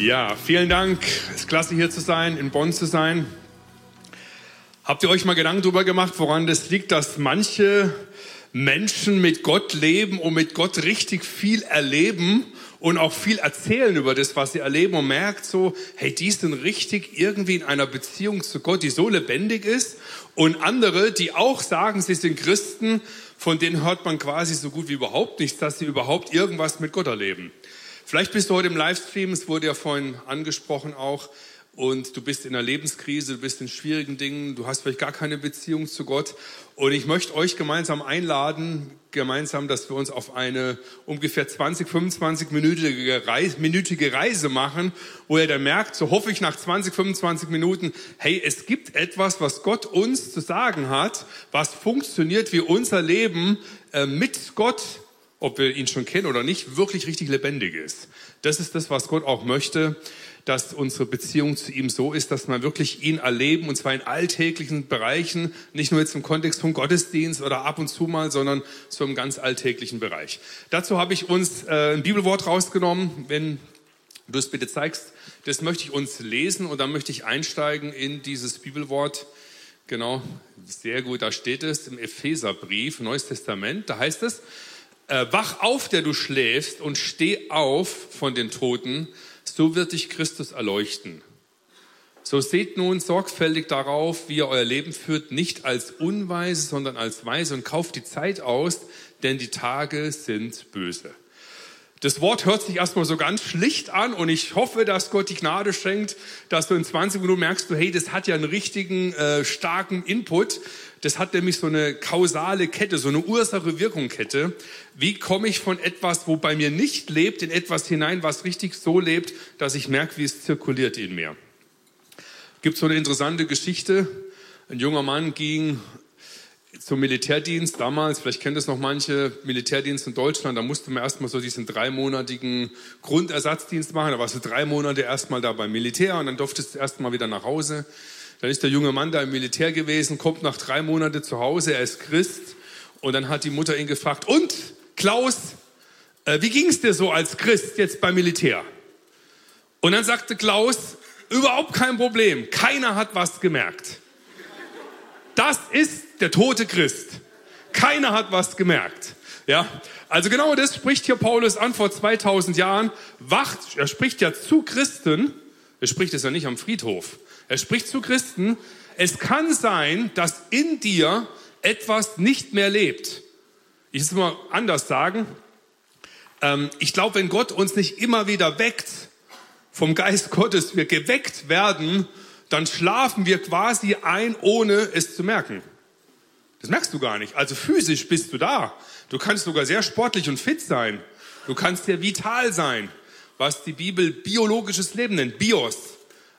Ja, vielen Dank. Es ist klasse hier zu sein, in Bonn zu sein. Habt ihr euch mal Gedanken darüber gemacht, woran das liegt, dass manche Menschen mit Gott leben und mit Gott richtig viel erleben und auch viel erzählen über das, was sie erleben und merkt so, hey, die sind richtig irgendwie in einer Beziehung zu Gott, die so lebendig ist und andere, die auch sagen, sie sind Christen, von denen hört man quasi so gut wie überhaupt nichts, dass sie überhaupt irgendwas mit Gott erleben. Vielleicht bist du heute im Livestream, es wurde ja vorhin angesprochen auch, und du bist in einer Lebenskrise, du bist in schwierigen Dingen, du hast vielleicht gar keine Beziehung zu Gott. Und ich möchte euch gemeinsam einladen, gemeinsam, dass wir uns auf eine ungefähr 20, 25 minütige Reise, minütige Reise machen, wo ihr dann merkt, so hoffe ich nach 20, 25 Minuten, hey, es gibt etwas, was Gott uns zu sagen hat, was funktioniert, wie unser Leben äh, mit Gott ob wir ihn schon kennen oder nicht, wirklich richtig lebendig ist. Das ist das, was Gott auch möchte dass unsere Beziehung zu ihm so ist, dass man wirklich ihn erleben, und zwar in alltäglichen Bereichen, nicht nur jetzt im Kontext von Gottesdienst oder ab und zu mal, sondern so im ganz alltäglichen Bereich. Dazu habe ich uns äh, ein Bibelwort rausgenommen, wenn du es bitte zeigst. Das möchte ich uns lesen und dann möchte ich einsteigen in dieses Bibelwort. Genau, sehr gut, da steht es im Epheserbrief, Neues Testament, da heißt es, äh, wach auf, der du schläfst und steh auf von den Toten, so wird dich Christus erleuchten. So seht nun sorgfältig darauf, wie ihr euer Leben führt, nicht als Unweise, sondern als Weise und kauft die Zeit aus, denn die Tage sind böse. Das Wort hört sich erstmal so ganz schlicht an und ich hoffe, dass Gott die Gnade schenkt, dass du in 20 Minuten merkst, du, hey, das hat ja einen richtigen, äh, starken Input. Das hat nämlich so eine kausale Kette, so eine Ursache-Wirkung-Kette. Wie komme ich von etwas, wo bei mir nicht lebt, in etwas hinein, was richtig so lebt, dass ich merke, wie es zirkuliert in mir? Gibt so eine interessante Geschichte. Ein junger Mann ging zum Militärdienst damals, vielleicht kennt es noch manche, Militärdienst in Deutschland, da musste man erstmal so diesen dreimonatigen Grundersatzdienst machen. Da warst du drei Monate erstmal da beim Militär und dann durftest du erstmal wieder nach Hause. Dann ist der junge Mann da im Militär gewesen, kommt nach drei Monaten zu Hause, er ist Christ und dann hat die Mutter ihn gefragt, und Klaus, äh, wie ging es dir so als Christ jetzt beim Militär? Und dann sagte Klaus, überhaupt kein Problem, keiner hat was gemerkt. Das ist der tote Christ. Keiner hat was gemerkt. Ja, also genau das spricht hier Paulus an vor 2000 Jahren. Wacht, er spricht ja zu Christen. Er spricht es ja nicht am Friedhof. Er spricht zu Christen. Es kann sein, dass in dir etwas nicht mehr lebt. Ich muss mal anders sagen. Ähm, ich glaube, wenn Gott uns nicht immer wieder weckt, vom Geist Gottes wir geweckt werden, dann schlafen wir quasi ein, ohne es zu merken. Das merkst du gar nicht. Also physisch bist du da. Du kannst sogar sehr sportlich und fit sein. Du kannst sehr vital sein, was die Bibel biologisches Leben nennt, Bios.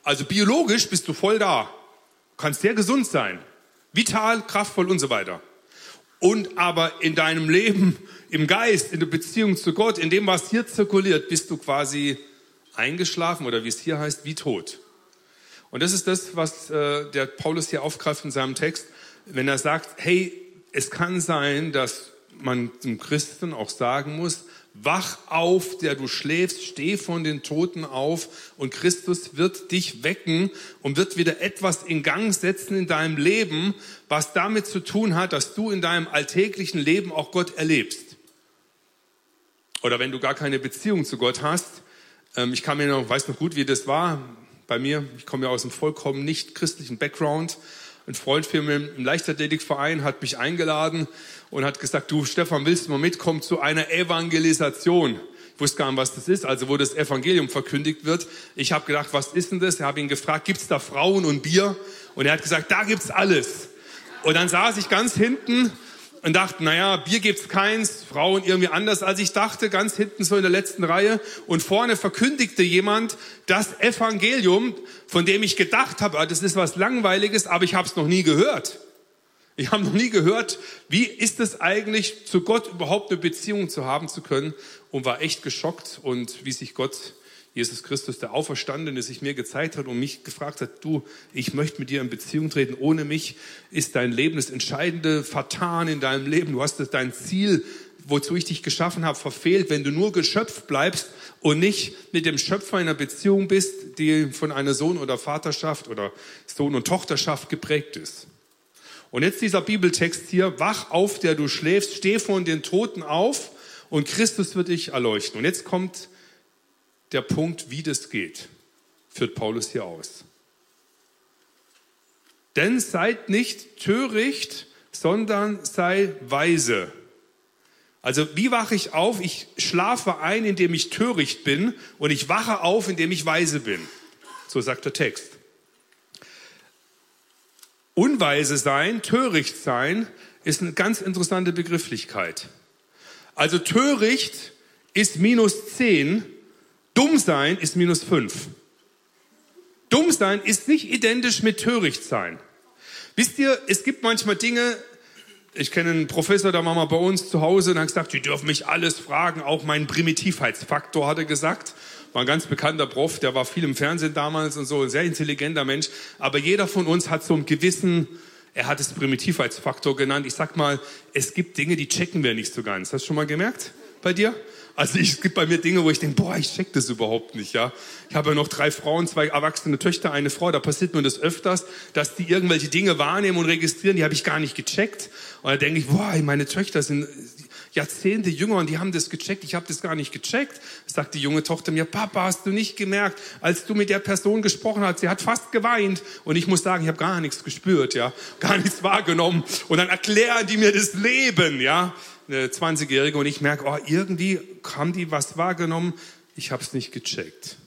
Also biologisch bist du voll da. Kannst sehr gesund sein, vital, kraftvoll und so weiter. Und aber in deinem Leben, im Geist, in der Beziehung zu Gott, in dem, was hier zirkuliert, bist du quasi eingeschlafen oder wie es hier heißt, wie tot. Und das ist das, was äh, der Paulus hier aufgreift in seinem Text wenn er sagt, hey, es kann sein, dass man zum Christen auch sagen muss, wach auf, der du schläfst, steh von den Toten auf und Christus wird dich wecken und wird wieder etwas in Gang setzen in deinem Leben, was damit zu tun hat, dass du in deinem alltäglichen Leben auch Gott erlebst. Oder wenn du gar keine Beziehung zu Gott hast, ähm, ich kann mir noch, weiß noch gut, wie das war bei mir. Ich komme ja aus einem vollkommen nicht christlichen Background ein Freund für mich im Leichtathletikverein hat mich eingeladen und hat gesagt, du Stefan, willst du mal mitkommen zu einer Evangelisation? Ich wusste gar nicht, was das ist, also wo das Evangelium verkündigt wird. Ich habe gedacht, was ist denn das? Ich habe ihn gefragt, gibt's da Frauen und Bier? Und er hat gesagt, da gibt's alles. Und dann saß ich ganz hinten und dachte, naja, Bier gibt's keins, Frauen irgendwie anders als ich dachte, ganz hinten so in der letzten Reihe. Und vorne verkündigte jemand das Evangelium, von dem ich gedacht habe, ah, das ist was Langweiliges, aber ich habe es noch nie gehört. Ich habe noch nie gehört, wie ist es eigentlich, zu Gott überhaupt eine Beziehung zu haben zu können und war echt geschockt und wie sich Gott Jesus Christus, der Auferstandene, sich mir gezeigt hat und mich gefragt hat, du, ich möchte mit dir in Beziehung treten. Ohne mich ist dein Leben das Entscheidende vertan in deinem Leben. Du hast dein Ziel wozu ich dich geschaffen habe, verfehlt, wenn du nur Geschöpf bleibst und nicht mit dem Schöpfer in einer Beziehung bist, die von einer Sohn- oder Vaterschaft oder Sohn- und Tochterschaft geprägt ist. Und jetzt dieser Bibeltext hier, wach auf, der du schläfst, steh von den Toten auf und Christus wird dich erleuchten. Und jetzt kommt der Punkt, wie das geht, führt Paulus hier aus. Denn seid nicht töricht, sondern sei weise. Also wie wache ich auf? Ich schlafe ein, indem ich töricht bin und ich wache auf, indem ich weise bin. So sagt der Text. Unweise sein, töricht sein, ist eine ganz interessante Begrifflichkeit. Also töricht ist minus 10, dumm sein ist minus 5. Dumm sein ist nicht identisch mit töricht sein. Wisst ihr, es gibt manchmal Dinge, ich kenne einen Professor, der war mal bei uns zu Hause und hat gesagt, die dürfen mich alles fragen, auch meinen Primitivheitsfaktor, hat er gesagt. War ein ganz bekannter Prof, der war viel im Fernsehen damals und so, ein sehr intelligenter Mensch. Aber jeder von uns hat so einen gewissen, er hat es Primitivheitsfaktor genannt. Ich sag mal, es gibt Dinge, die checken wir nicht so ganz. Hast du schon mal gemerkt bei dir? Also ich, es gibt bei mir Dinge, wo ich denke, boah, ich check das überhaupt nicht, ja. Ich habe ja noch drei Frauen, zwei erwachsene Töchter, eine Frau. Da passiert mir das öfters, dass die irgendwelche Dinge wahrnehmen und registrieren, die habe ich gar nicht gecheckt. Und da denke ich, boah, meine Töchter sind Jahrzehnte jünger und die haben das gecheckt. Ich habe das gar nicht gecheckt. Sagt die junge Tochter mir, Papa, hast du nicht gemerkt, als du mit der Person gesprochen hast, sie hat fast geweint. Und ich muss sagen, ich habe gar nichts gespürt, ja, gar nichts wahrgenommen. Und dann erklären die mir das Leben, ja eine 20-Jährige und ich merke, oh, irgendwie haben die was wahrgenommen, ich habe es nicht gecheckt.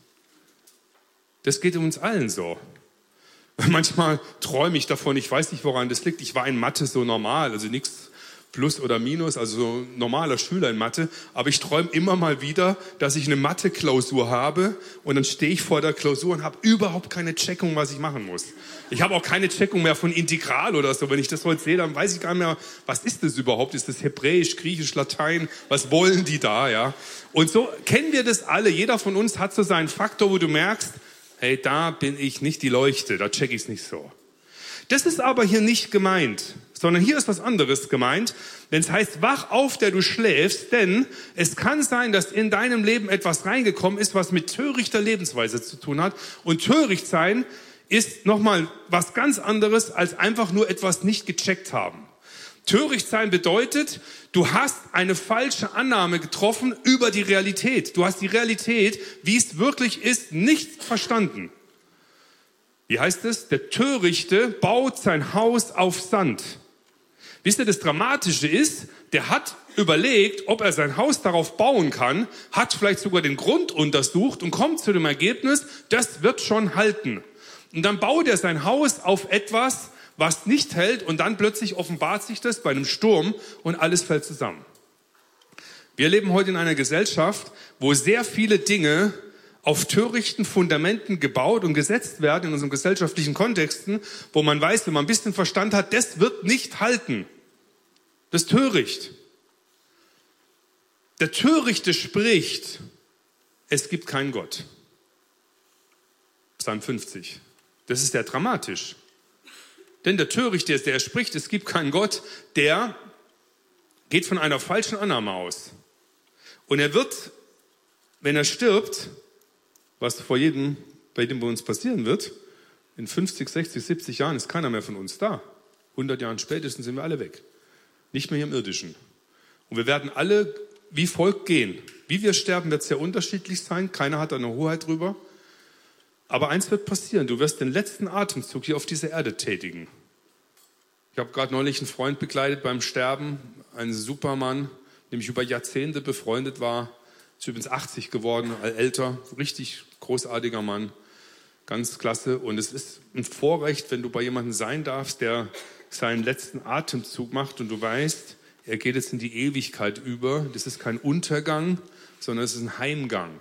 Das geht uns allen so. Manchmal träume ich davon, ich weiß nicht, woran das liegt. Ich war in Mathe so normal, also nichts Plus oder Minus, also so normaler Schüler in Mathe. Aber ich träume immer mal wieder, dass ich eine Mathe-Klausur habe und dann stehe ich vor der Klausur und habe überhaupt keine Checkung, was ich machen muss. Ich habe auch keine Checkung mehr von Integral oder so. Wenn ich das heute sehe, dann weiß ich gar nicht mehr, was ist das überhaupt? Ist das Hebräisch, Griechisch, Latein? Was wollen die da, ja? Und so kennen wir das alle. Jeder von uns hat so seinen Faktor, wo du merkst, hey, da bin ich nicht die Leuchte, da check ich es nicht so. Das ist aber hier nicht gemeint, sondern hier ist was anderes gemeint. Wenn es heißt, wach auf, der du schläfst, denn es kann sein, dass in deinem Leben etwas reingekommen ist, was mit törichter Lebensweise zu tun hat. Und töricht sein ist nochmal was ganz anderes, als einfach nur etwas nicht gecheckt haben. Töricht sein bedeutet, du hast eine falsche Annahme getroffen über die Realität. Du hast die Realität, wie es wirklich ist, nicht verstanden. Wie heißt es? Der Törichte baut sein Haus auf Sand. Wisst ihr, das Dramatische ist, der hat überlegt, ob er sein Haus darauf bauen kann, hat vielleicht sogar den Grund untersucht und kommt zu dem Ergebnis, das wird schon halten. Und dann baut er sein Haus auf etwas, was nicht hält und dann plötzlich offenbart sich das bei einem Sturm und alles fällt zusammen. Wir leben heute in einer Gesellschaft, wo sehr viele Dinge auf törichten Fundamenten gebaut und gesetzt werden in unseren gesellschaftlichen Kontexten, wo man weiß, wenn man ein bisschen Verstand hat, das wird nicht halten. Das ist töricht. Der Törichte spricht, es gibt keinen Gott. Psalm 50. Das ist sehr dramatisch. Denn der Törichte, der spricht, es gibt keinen Gott, der geht von einer falschen Annahme aus. Und er wird, wenn er stirbt, was vor jedem, bei dem bei uns passieren wird, in 50, 60, 70 Jahren ist keiner mehr von uns da. 100 Jahren spätestens sind wir alle weg. Nicht mehr hier im Irdischen. Und wir werden alle wie Volk gehen. Wie wir sterben, wird sehr unterschiedlich sein. Keiner hat eine Hoheit drüber. Aber eins wird passieren. Du wirst den letzten Atemzug hier auf dieser Erde tätigen. Ich habe gerade neulich einen Freund begleitet beim Sterben. Einen Supermann, dem ich über Jahrzehnte befreundet war. Ist übrigens 80 geworden, älter. Richtig großartiger Mann, ganz klasse. Und es ist ein Vorrecht, wenn du bei jemandem sein darfst, der seinen letzten Atemzug macht und du weißt, er geht jetzt in die Ewigkeit über. Das ist kein Untergang, sondern es ist ein Heimgang.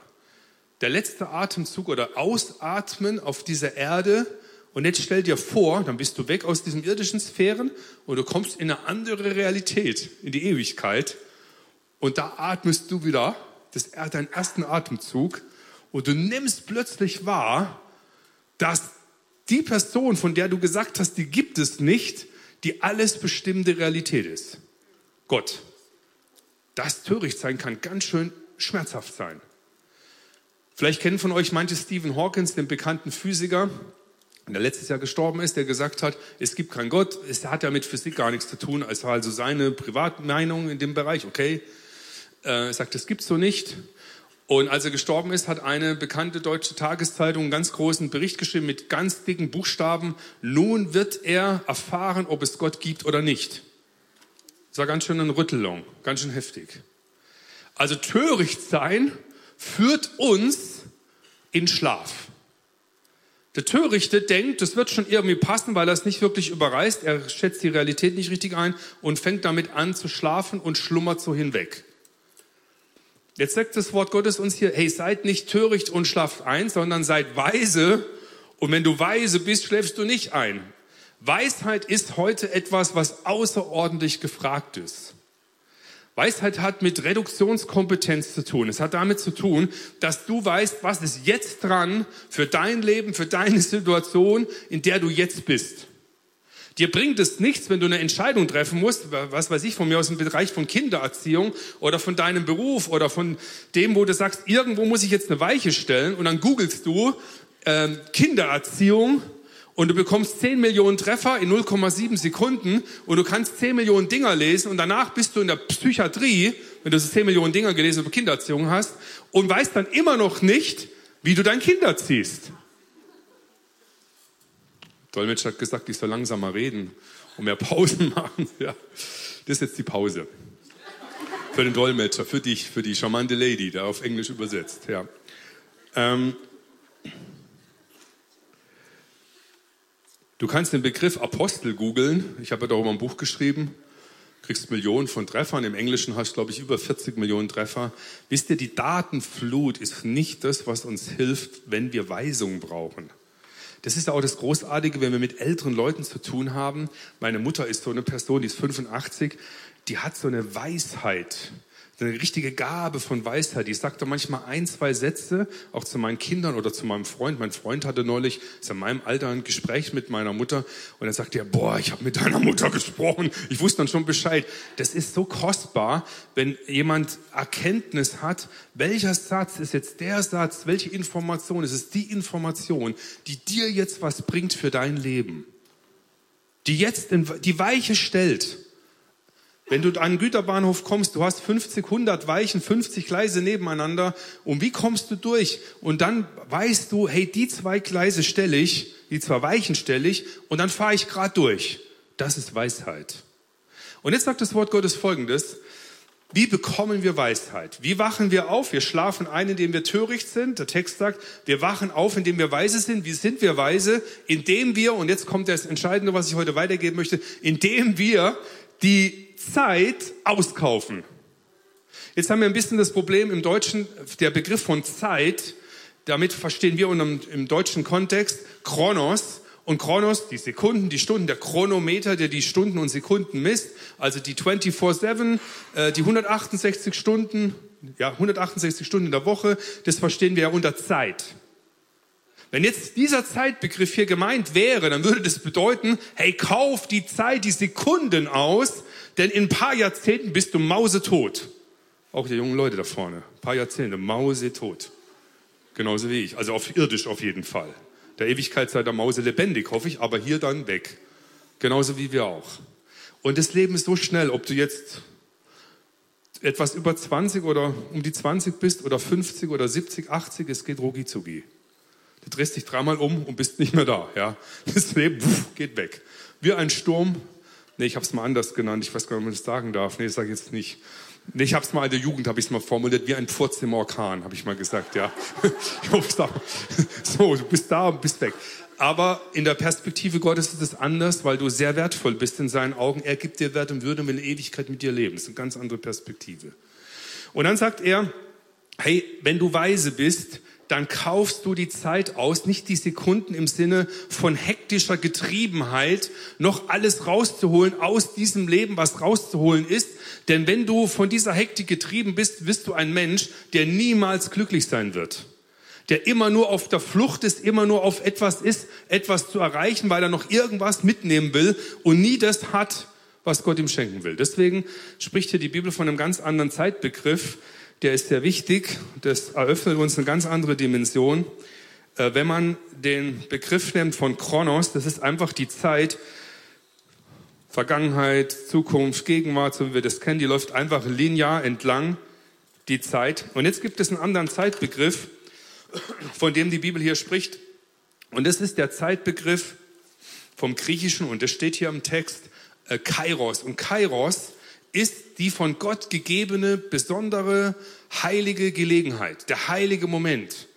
Der letzte Atemzug oder Ausatmen auf dieser Erde. Und jetzt stell dir vor, dann bist du weg aus diesen irdischen Sphären und du kommst in eine andere Realität, in die Ewigkeit. Und da atmest du wieder das, deinen ersten Atemzug und du nimmst plötzlich wahr, dass die Person, von der du gesagt hast, die gibt es nicht, die alles bestimmte Realität ist. Gott. Das töricht sein kann ganz schön schmerzhaft sein. Vielleicht kennen von euch manche Stephen Hawkins, den bekannten Physiker, der letztes Jahr gestorben ist, der gesagt hat, es gibt keinen Gott. Es hat ja mit Physik gar nichts zu tun. Es war also seine Privatmeinung in dem Bereich. Okay, äh, er sagt, es gibt so nicht. Und als er gestorben ist, hat eine bekannte deutsche Tageszeitung einen ganz großen Bericht geschrieben mit ganz dicken Buchstaben. Nun wird er erfahren, ob es Gott gibt oder nicht. Das war ganz schön ein Rüttelung, ganz schön heftig. Also töricht sein führt uns in Schlaf. Der Törichte denkt, das wird schon irgendwie passen, weil er es nicht wirklich überreißt. Er schätzt die Realität nicht richtig ein und fängt damit an zu schlafen und schlummert so hinweg. Jetzt sagt das Wort Gottes uns hier, hey, seid nicht töricht und schlaft ein, sondern seid weise. Und wenn du weise bist, schläfst du nicht ein. Weisheit ist heute etwas, was außerordentlich gefragt ist. Weisheit hat mit Reduktionskompetenz zu tun. Es hat damit zu tun, dass du weißt, was ist jetzt dran für dein Leben, für deine Situation, in der du jetzt bist. Dir bringt es nichts, wenn du eine Entscheidung treffen musst, was weiß ich, von mir aus im Bereich von Kindererziehung oder von deinem Beruf oder von dem, wo du sagst, irgendwo muss ich jetzt eine Weiche stellen und dann googelst du äh, Kindererziehung und du bekommst 10 Millionen Treffer in 0,7 Sekunden und du kannst 10 Millionen Dinger lesen und danach bist du in der Psychiatrie, wenn du so 10 Millionen Dinger gelesen über Kindererziehung hast und weißt dann immer noch nicht, wie du dein Kind erziehst. Dolmetscher hat gesagt, ich soll langsamer reden und mehr Pausen machen. Ja, das ist jetzt die Pause. Für den Dolmetscher, für dich, für die charmante Lady, der auf Englisch übersetzt. Ja. Ähm, du kannst den Begriff Apostel googeln. Ich habe ja darüber ein Buch geschrieben. Kriegst Millionen von Treffern. Im Englischen hast du, glaube ich, über 40 Millionen Treffer. Wisst ihr, die Datenflut ist nicht das, was uns hilft, wenn wir Weisung brauchen. Das ist auch das Großartige, wenn wir mit älteren Leuten zu tun haben. Meine Mutter ist so eine Person, die ist 85, die hat so eine Weisheit eine richtige Gabe von Weisheit. Ich sage da manchmal ein, zwei Sätze, auch zu meinen Kindern oder zu meinem Freund. Mein Freund hatte neulich, ist in meinem Alter, ein Gespräch mit meiner Mutter und er sagte ja, boah, ich habe mit deiner Mutter gesprochen. Ich wusste dann schon Bescheid. Das ist so kostbar, wenn jemand Erkenntnis hat, welcher Satz ist jetzt der Satz, welche Information ist es die Information, die dir jetzt was bringt für dein Leben. Die jetzt in, die Weiche stellt wenn du an einen Güterbahnhof kommst, du hast 50, 100 Weichen, 50 Gleise nebeneinander und wie kommst du durch? Und dann weißt du, hey, die zwei Gleise stelle ich, die zwei Weichen stelle ich und dann fahre ich gerade durch. Das ist Weisheit. Und jetzt sagt das Wort Gottes folgendes. Wie bekommen wir Weisheit? Wie wachen wir auf? Wir schlafen ein, indem wir töricht sind. Der Text sagt, wir wachen auf, indem wir weise sind. Wie sind wir weise? Indem wir, und jetzt kommt das Entscheidende, was ich heute weitergeben möchte, indem wir die Zeit auskaufen. Jetzt haben wir ein bisschen das Problem im Deutschen, der Begriff von Zeit, damit verstehen wir im deutschen Kontext Chronos. Und Chronos, die Sekunden, die Stunden, der Chronometer, der die Stunden und Sekunden misst, also die 24-7, äh, die 168 Stunden, ja, 168 Stunden in der Woche, das verstehen wir ja unter Zeit. Wenn jetzt dieser Zeitbegriff hier gemeint wäre, dann würde das bedeuten, hey, kauf die Zeit, die Sekunden aus, denn in ein paar Jahrzehnten bist du mausetot. Auch die jungen Leute da vorne. Ein paar Jahrzehnte, mausetot. Genauso wie ich. Also auf irdisch auf jeden Fall. Der Ewigkeit sei der Mause lebendig, hoffe ich, aber hier dann weg. Genauso wie wir auch. Und das Leben ist so schnell, ob du jetzt etwas über 20 oder um die 20 bist oder 50 oder 70, 80, es geht rucki zucki. Du drehst dich dreimal um und bist nicht mehr da. Ja? Das Leben pff, geht weg. Wie ein Sturm, Nee, ich habe es mal anders genannt. Ich weiß gar nicht, ob man das sagen darf. Nee, das sage ich jetzt nicht. Nee, ich habe es mal in der Jugend, habe ich es mal formuliert, wie ein Furz im Orkan, habe ich mal gesagt, ja. ich hoffe, so, du bist da und bist weg. Aber in der Perspektive Gottes ist es anders, weil du sehr wertvoll bist in seinen Augen. Er gibt dir Wert und Würde und will Ewigkeit mit dir leben. Das ist eine ganz andere Perspektive. Und dann sagt er, hey, wenn du weise bist, dann kaufst du die Zeit aus, nicht die Sekunden im Sinne von hektischer Getriebenheit, noch alles rauszuholen aus diesem Leben, was rauszuholen ist. Denn wenn du von dieser Hektik getrieben bist, bist du ein Mensch, der niemals glücklich sein wird. Der immer nur auf der Flucht ist, immer nur auf etwas ist, etwas zu erreichen, weil er noch irgendwas mitnehmen will und nie das hat, was Gott ihm schenken will. Deswegen spricht hier die Bibel von einem ganz anderen Zeitbegriff. Der ist sehr wichtig. Das eröffnet uns eine ganz andere Dimension. Äh, wenn man den Begriff nimmt von Chronos, das ist einfach die Zeit, Vergangenheit, Zukunft, Gegenwart, so wie wir das kennen, die läuft einfach linear entlang, die Zeit. Und jetzt gibt es einen anderen Zeitbegriff, von dem die Bibel hier spricht. Und das ist der Zeitbegriff vom Griechischen, und das steht hier im Text, äh, Kairos. Und Kairos ist die von Gott gegebene besondere heilige Gelegenheit, der heilige Moment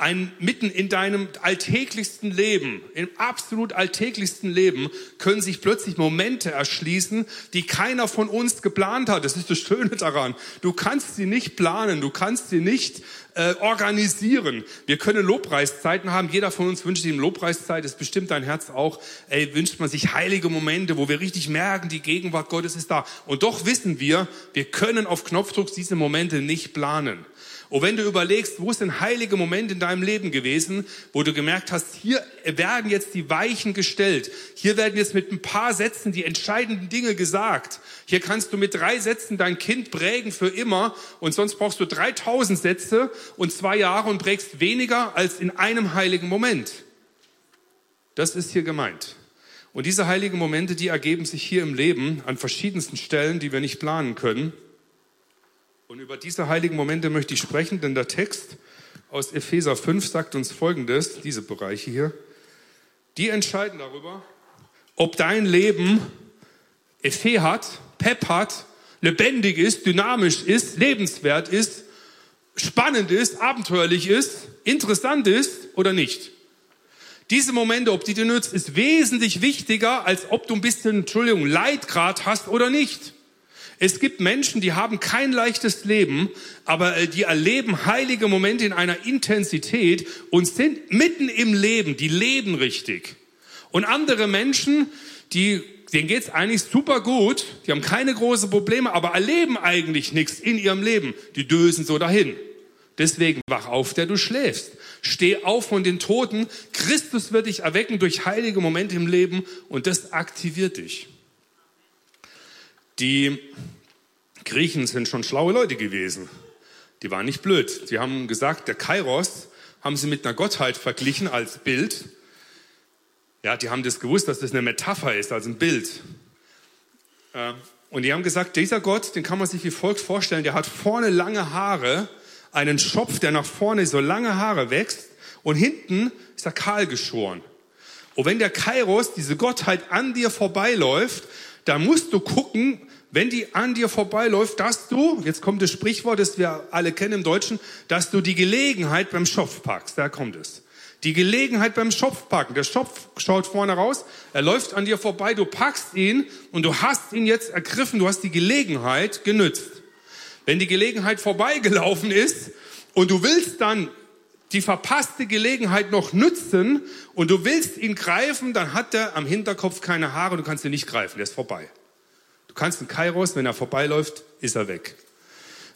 ein, mitten in deinem alltäglichsten Leben, im absolut alltäglichsten Leben, können sich plötzlich Momente erschließen, die keiner von uns geplant hat. Das ist das Schöne daran. Du kannst sie nicht planen, du kannst sie nicht äh, organisieren. Wir können Lobpreiszeiten haben. Jeder von uns wünscht sich eine Lobpreiszeit. Das bestimmt dein Herz auch. Ey, wünscht man sich heilige Momente, wo wir richtig merken, die Gegenwart Gottes ist da. Und doch wissen wir, wir können auf Knopfdruck diese Momente nicht planen. Und wenn du überlegst, wo ist ein heiliger Moment in deinem Leben gewesen, wo du gemerkt hast, hier werden jetzt die Weichen gestellt. Hier werden jetzt mit ein paar Sätzen die entscheidenden Dinge gesagt. Hier kannst du mit drei Sätzen dein Kind prägen für immer und sonst brauchst du 3000 Sätze und zwei Jahre und prägst weniger als in einem heiligen Moment. Das ist hier gemeint. Und diese heiligen Momente, die ergeben sich hier im Leben an verschiedensten Stellen, die wir nicht planen können. Und über diese heiligen Momente möchte ich sprechen, denn der Text aus Epheser 5 sagt uns Folgendes, diese Bereiche hier. Die entscheiden darüber, ob dein Leben Effet hat, Pep hat, lebendig ist, dynamisch ist, lebenswert ist, spannend ist, abenteuerlich ist, interessant ist oder nicht. Diese Momente, ob die dir nützt, ist wesentlich wichtiger, als ob du ein bisschen, Entschuldigung, Leidgrad hast oder nicht. Es gibt Menschen, die haben kein leichtes Leben, aber äh, die erleben heilige Momente in einer Intensität und sind mitten im Leben, die leben richtig. Und andere Menschen, die denen geht's eigentlich super gut, die haben keine großen Probleme, aber erleben eigentlich nichts in ihrem Leben. Die dösen so dahin. Deswegen wach auf, der du schläfst. Steh auf von den Toten. Christus wird dich erwecken durch heilige Momente im Leben und das aktiviert dich. Die Griechen sind schon schlaue Leute gewesen. Die waren nicht blöd. Die haben gesagt, der Kairos haben sie mit einer Gottheit verglichen als Bild. Ja, die haben das gewusst, dass das eine Metapher ist, also ein Bild. Äh, und die haben gesagt, dieser Gott, den kann man sich wie folgt vorstellen, der hat vorne lange Haare, einen Schopf, der nach vorne so lange Haare wächst und hinten ist er kahl geschoren. Und wenn der Kairos, diese Gottheit an dir vorbeiläuft, da musst du gucken, wenn die an dir vorbeiläuft, dass du, jetzt kommt das Sprichwort, das wir alle kennen im Deutschen, dass du die Gelegenheit beim Schopf packst. Da kommt es. Die Gelegenheit beim Schopf packen. Der Schopf schaut vorne raus, er läuft an dir vorbei, du packst ihn und du hast ihn jetzt ergriffen, du hast die Gelegenheit genützt. Wenn die Gelegenheit vorbeigelaufen ist und du willst dann die verpasste Gelegenheit noch nützen und du willst ihn greifen, dann hat er am Hinterkopf keine Haare, du kannst ihn nicht greifen, der ist vorbei. Du kannst einen Kairos, wenn er vorbeiläuft, ist er weg.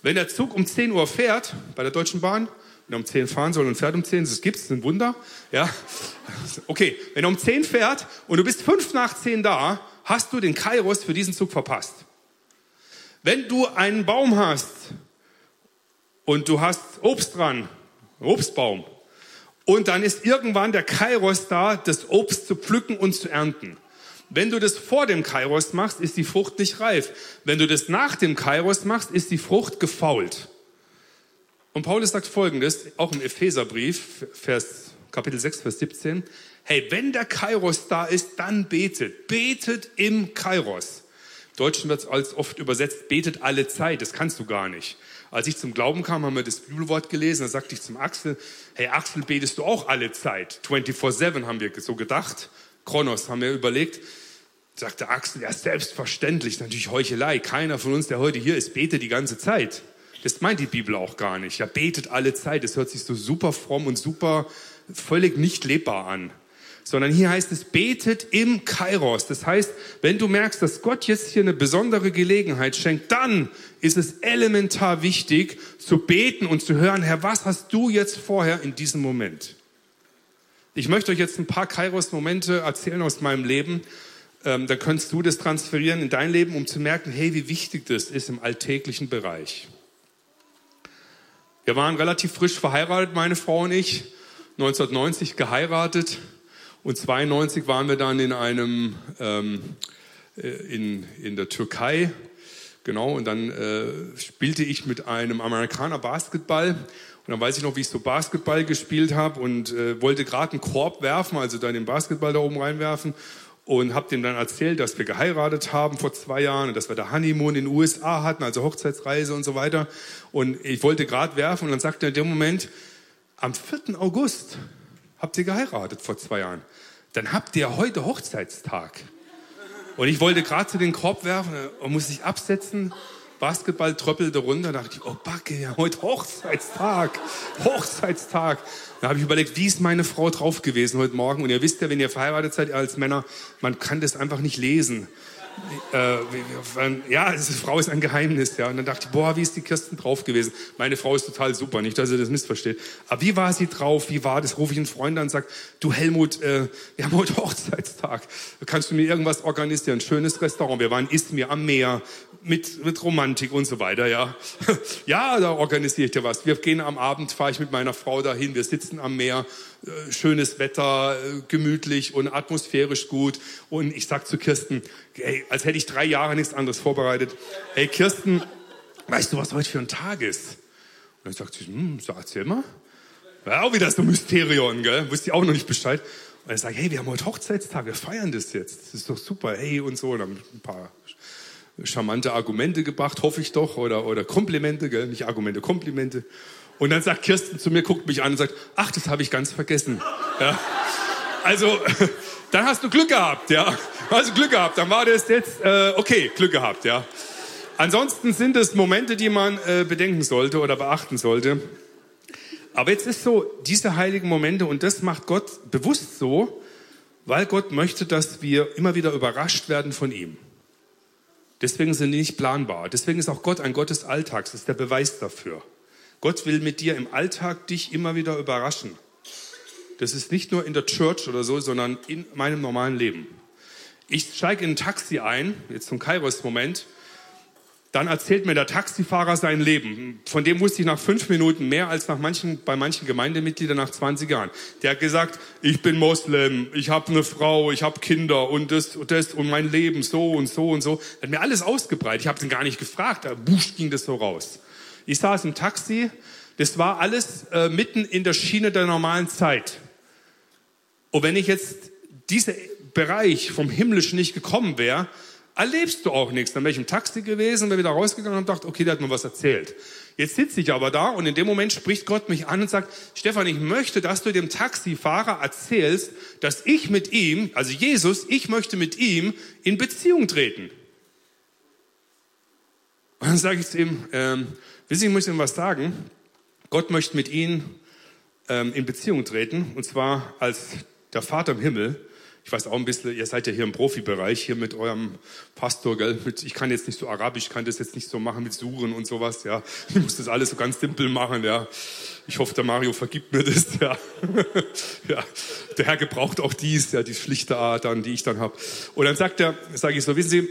Wenn der Zug um 10 Uhr fährt, bei der Deutschen Bahn, wenn er um 10 fahren soll und fährt um 10, das gibt's, ein Wunder, ja. Okay, wenn er um 10 fährt und du bist 5 nach 10 da, hast du den Kairos für diesen Zug verpasst. Wenn du einen Baum hast und du hast Obst dran, Obstbaum, und dann ist irgendwann der Kairos da, das Obst zu pflücken und zu ernten. Wenn du das vor dem Kairos machst, ist die Frucht nicht reif. Wenn du das nach dem Kairos machst, ist die Frucht gefault. Und Paulus sagt Folgendes, auch im Epheserbrief, Vers, Kapitel 6, Vers 17. Hey, wenn der Kairos da ist, dann betet. Betet im Kairos. Im Deutschen wird es oft übersetzt, betet alle Zeit. Das kannst du gar nicht. Als ich zum Glauben kam, haben wir das Bibelwort gelesen. Da sagte ich zum Axel, hey Axel, betest du auch alle Zeit? 24-7 haben wir so gedacht. Kronos haben wir überlegt, sagte Axel, ja selbstverständlich, natürlich Heuchelei. Keiner von uns, der heute hier ist, betet die ganze Zeit. Das meint die Bibel auch gar nicht. Ja, betet alle Zeit. Das hört sich so super fromm und super völlig nicht lebbar an. Sondern hier heißt es, betet im Kairos. Das heißt, wenn du merkst, dass Gott jetzt hier eine besondere Gelegenheit schenkt, dann ist es elementar wichtig zu beten und zu hören, Herr, was hast du jetzt vorher in diesem Moment? Ich möchte euch jetzt ein paar Kairos-Momente erzählen aus meinem Leben, ähm, dann kannst du das transferieren in dein Leben, um zu merken, hey, wie wichtig das ist im alltäglichen Bereich. Wir waren relativ frisch verheiratet, meine Frau und ich, 1990 geheiratet und 92 waren wir dann in einem ähm, äh, in, in der Türkei Genau, und dann äh, spielte ich mit einem Amerikaner Basketball. Und dann weiß ich noch, wie ich so Basketball gespielt habe und äh, wollte gerade einen Korb werfen, also dann den Basketball da oben reinwerfen. Und habe dem dann erzählt, dass wir geheiratet haben vor zwei Jahren und dass wir da Honeymoon in den USA hatten, also Hochzeitsreise und so weiter. Und ich wollte gerade werfen und dann sagte er in dem Moment, am 4. August habt ihr geheiratet vor zwei Jahren. Dann habt ihr heute Hochzeitstag. Und ich wollte gerade zu den Korb werfen und musste sich absetzen. Basketball tröppelte runter. Da dachte ich, oh Backe, ja, heute Hochzeitstag. Hochzeitstag. Da habe ich überlegt, wie ist meine Frau drauf gewesen heute Morgen? Und ihr wisst ja, wenn ihr verheiratet seid als Männer, man kann das einfach nicht lesen äh, ja, diese Frau ist ein Geheimnis, ja. Und dann dachte ich, boah, wie ist die Kirsten drauf gewesen? Meine Frau ist total super, nicht, dass ihr das missversteht. Aber wie war sie drauf? Wie war das? Rufe ich einen Freund an und sage, du Helmut, äh, wir haben heute Hochzeitstag. Kannst du mir irgendwas organisieren? Schönes Restaurant. Wir waren Izmir am Meer mit, mit Romantik und so weiter, ja. ja, da organisiere ich dir was. Wir gehen am Abend, fahre ich mit meiner Frau dahin. Wir sitzen am Meer schönes Wetter, äh, gemütlich und atmosphärisch gut. Und ich sag zu Kirsten, ey, als hätte ich drei Jahre nichts anderes vorbereitet. Hey Kirsten, weißt du, was heute für ein Tag ist? Und dann sagt sie, hm, so erzähl mal. Ja, auch wieder so ein Mysterion, gell? Wusste ich auch noch nicht Bescheid. Und dann sage hey, wir haben heute Hochzeitstag, wir feiern das jetzt. Das ist doch super, hey und so. Und dann ein paar charmante Argumente gebracht, hoffe ich doch, oder, oder Komplimente, gell? nicht Argumente, Komplimente. Und dann sagt Kirsten zu mir, guckt mich an und sagt, ach, das habe ich ganz vergessen. Ja. Also, dann hast du Glück gehabt, ja. Hast du Glück gehabt, dann war das jetzt, äh, okay, Glück gehabt, ja. Ansonsten sind es Momente, die man äh, bedenken sollte oder beachten sollte. Aber jetzt ist so, diese heiligen Momente, und das macht Gott bewusst so, weil Gott möchte, dass wir immer wieder überrascht werden von ihm. Deswegen sind die nicht planbar. Deswegen ist auch Gott ein Gott des Alltags. Ist der Beweis dafür. Gott will mit dir im Alltag dich immer wieder überraschen. Das ist nicht nur in der Church oder so, sondern in meinem normalen Leben. Ich steige in ein Taxi ein, jetzt zum Kairos-Moment, dann erzählt mir der Taxifahrer sein Leben. Von dem wusste ich nach fünf Minuten mehr als nach manchen, bei manchen Gemeindemitgliedern nach 20 Jahren. Der hat gesagt, ich bin Moslem, ich habe eine Frau, ich habe Kinder und das und das und mein Leben so und so und so. Er hat mir alles ausgebreitet. Ich habe ihn gar nicht gefragt, da ging das so raus. Ich saß im Taxi, das war alles äh, mitten in der Schiene der normalen Zeit. Und wenn ich jetzt dieser Bereich vom Himmlischen nicht gekommen wäre, erlebst du auch nichts. Dann wäre ich im Taxi gewesen, wäre wieder rausgegangen und dachte, okay, der hat mir was erzählt. Jetzt sitze ich aber da und in dem Moment spricht Gott mich an und sagt, Stefan, ich möchte, dass du dem Taxifahrer erzählst, dass ich mit ihm, also Jesus, ich möchte mit ihm in Beziehung treten. Und dann sage ich zu ihm, ähm, Wissen Sie, ich muss Ihnen was sagen. Gott möchte mit Ihnen ähm, in Beziehung treten, und zwar als der Vater im Himmel. Ich weiß auch ein bisschen, ihr seid ja hier im Profibereich, hier mit eurem Pastor, gell? Mit, ich kann jetzt nicht so arabisch, ich kann das jetzt nicht so machen mit Suren und sowas, ja. Ich muss das alles so ganz simpel machen, ja. Ich hoffe, der Mario vergibt mir das, ja. ja. Der Herr gebraucht auch dies, ja, die schlichte Art dann, die ich dann habe. Und dann sagt er, sage ich so, wissen Sie,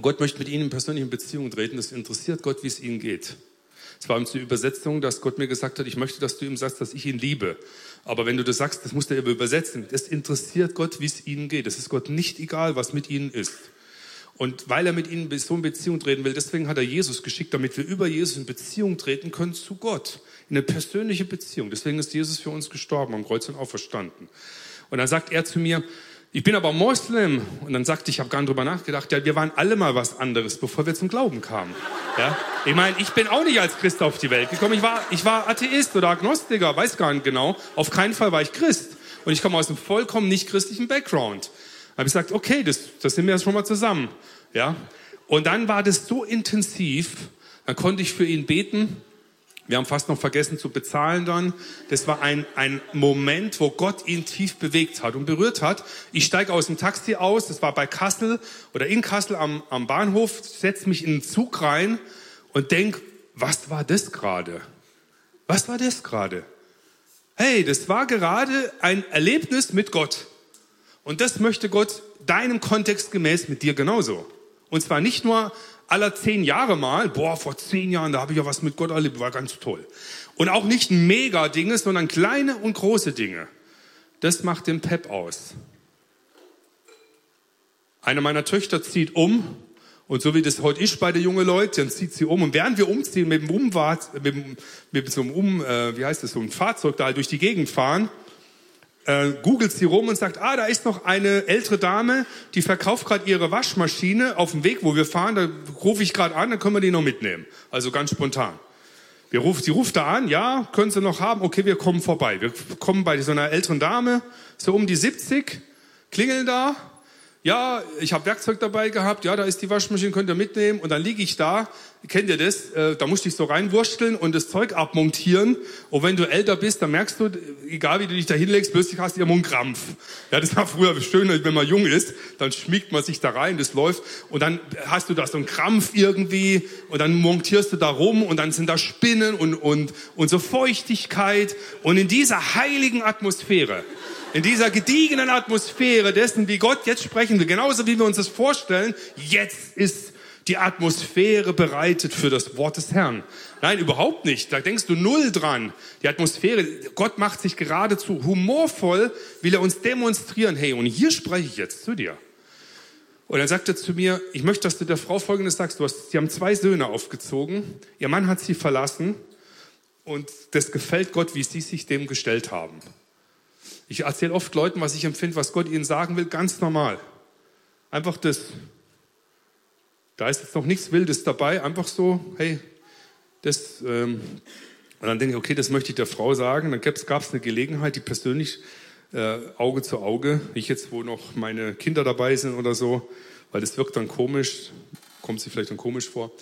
Gott möchte mit Ihnen in persönliche Beziehung treten, das interessiert Gott, wie es Ihnen geht. Es war die Übersetzung, dass Gott mir gesagt hat, ich möchte, dass du ihm sagst, dass ich ihn liebe. Aber wenn du das sagst, das muss er übersetzen. Das interessiert Gott, wie es ihnen geht. Es ist Gott nicht egal, was mit ihnen ist. Und weil er mit ihnen so in Beziehung treten will, deswegen hat er Jesus geschickt, damit wir über Jesus in Beziehung treten können zu Gott. In eine persönliche Beziehung. Deswegen ist Jesus für uns gestorben am Kreuz und auferstanden. Und dann sagt er zu mir, ich bin aber Moslem. Und dann sagte ich, ich habe gar nicht drüber nachgedacht, ja, wir waren alle mal was anderes, bevor wir zum Glauben kamen. Ja? Ich meine, ich bin auch nicht als Christ auf die Welt gekommen. Ich war, ich war Atheist oder Agnostiker, weiß gar nicht genau. Auf keinen Fall war ich Christ. Und ich komme aus einem vollkommen nicht christlichen Background. Da habe ich gesagt, okay, das, das sind wir jetzt schon mal zusammen. Ja? Und dann war das so intensiv, dann konnte ich für ihn beten wir haben fast noch vergessen zu bezahlen dann. Das war ein, ein Moment, wo Gott ihn tief bewegt hat und berührt hat. Ich steige aus dem Taxi aus, das war bei Kassel oder in Kassel am, am Bahnhof, setze mich in den Zug rein und denk, was war das gerade? Was war das gerade? Hey, das war gerade ein Erlebnis mit Gott. Und das möchte Gott deinem Kontext gemäß mit dir genauso. Und zwar nicht nur aller zehn Jahre mal, boah, vor zehn Jahren, da habe ich ja was mit Gott erlebt, war ganz toll. Und auch nicht mega Dinge, sondern kleine und große Dinge. Das macht den Pep aus. Eine meiner Töchter zieht um und so wie das heute ist bei den jungen Leuten, dann zieht sie um. Und während wir umziehen mit dem Umwart, mit, mit so einem Um, äh, wie heißt das, so ein Fahrzeug da halt durch die Gegend fahren, äh, googelt sie rum und sagt, ah, da ist noch eine ältere Dame, die verkauft gerade ihre Waschmaschine auf dem Weg, wo wir fahren. Da rufe ich gerade an, dann können wir die noch mitnehmen. Also ganz spontan. Wir rufen, sie ruft da an, ja, können Sie noch haben? Okay, wir kommen vorbei. Wir kommen bei so einer älteren Dame, so um die 70, klingeln da, ja, ich habe Werkzeug dabei gehabt, ja, da ist die Waschmaschine, könnt ihr mitnehmen. Und dann liege ich da, kennt ihr das, äh, da musste ich so reinwursteln und das Zeug abmontieren. Und wenn du älter bist, dann merkst du, egal wie du dich da hinlegst, plötzlich hast du immer einen Krampf. Ja, das war früher schön, wenn man jung ist, dann schmiegt man sich da rein, das läuft. Und dann hast du da so einen Krampf irgendwie und dann montierst du da rum und dann sind da Spinnen und, und, und so Feuchtigkeit. Und in dieser heiligen Atmosphäre, in dieser gediegenen Atmosphäre dessen, wie Gott jetzt sprechen will, genauso wie wir uns das vorstellen, jetzt ist die Atmosphäre bereitet für das Wort des Herrn. Nein, überhaupt nicht. Da denkst du null dran. Die Atmosphäre, Gott macht sich geradezu humorvoll, will er uns demonstrieren. Hey, und hier spreche ich jetzt zu dir. Und dann sagt er zu mir, ich möchte, dass du der Frau Folgendes sagst. Du hast, sie haben zwei Söhne aufgezogen. Ihr Mann hat sie verlassen. Und das gefällt Gott, wie sie sich dem gestellt haben. Ich erzähle oft Leuten, was ich empfinde, was Gott ihnen sagen will, ganz normal. Einfach das. Da ist jetzt noch nichts Wildes dabei, einfach so, hey, das. Ähm, und dann denke ich, okay, das möchte ich der Frau sagen. Dann gab es eine Gelegenheit, die persönlich äh, Auge zu Auge, nicht jetzt, wo noch meine Kinder dabei sind oder so, weil das wirkt dann komisch, kommt sie vielleicht dann komisch vor.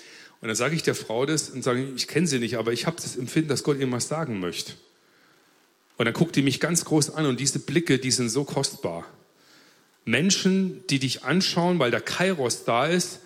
Und dann sage ich der Frau das und sage, ich kenne sie nicht, aber ich habe das Empfinden, dass Gott ihr was sagen möchte. Und dann guckt die mich ganz groß an und diese Blicke, die sind so kostbar. Menschen, die dich anschauen, weil der Kairos da ist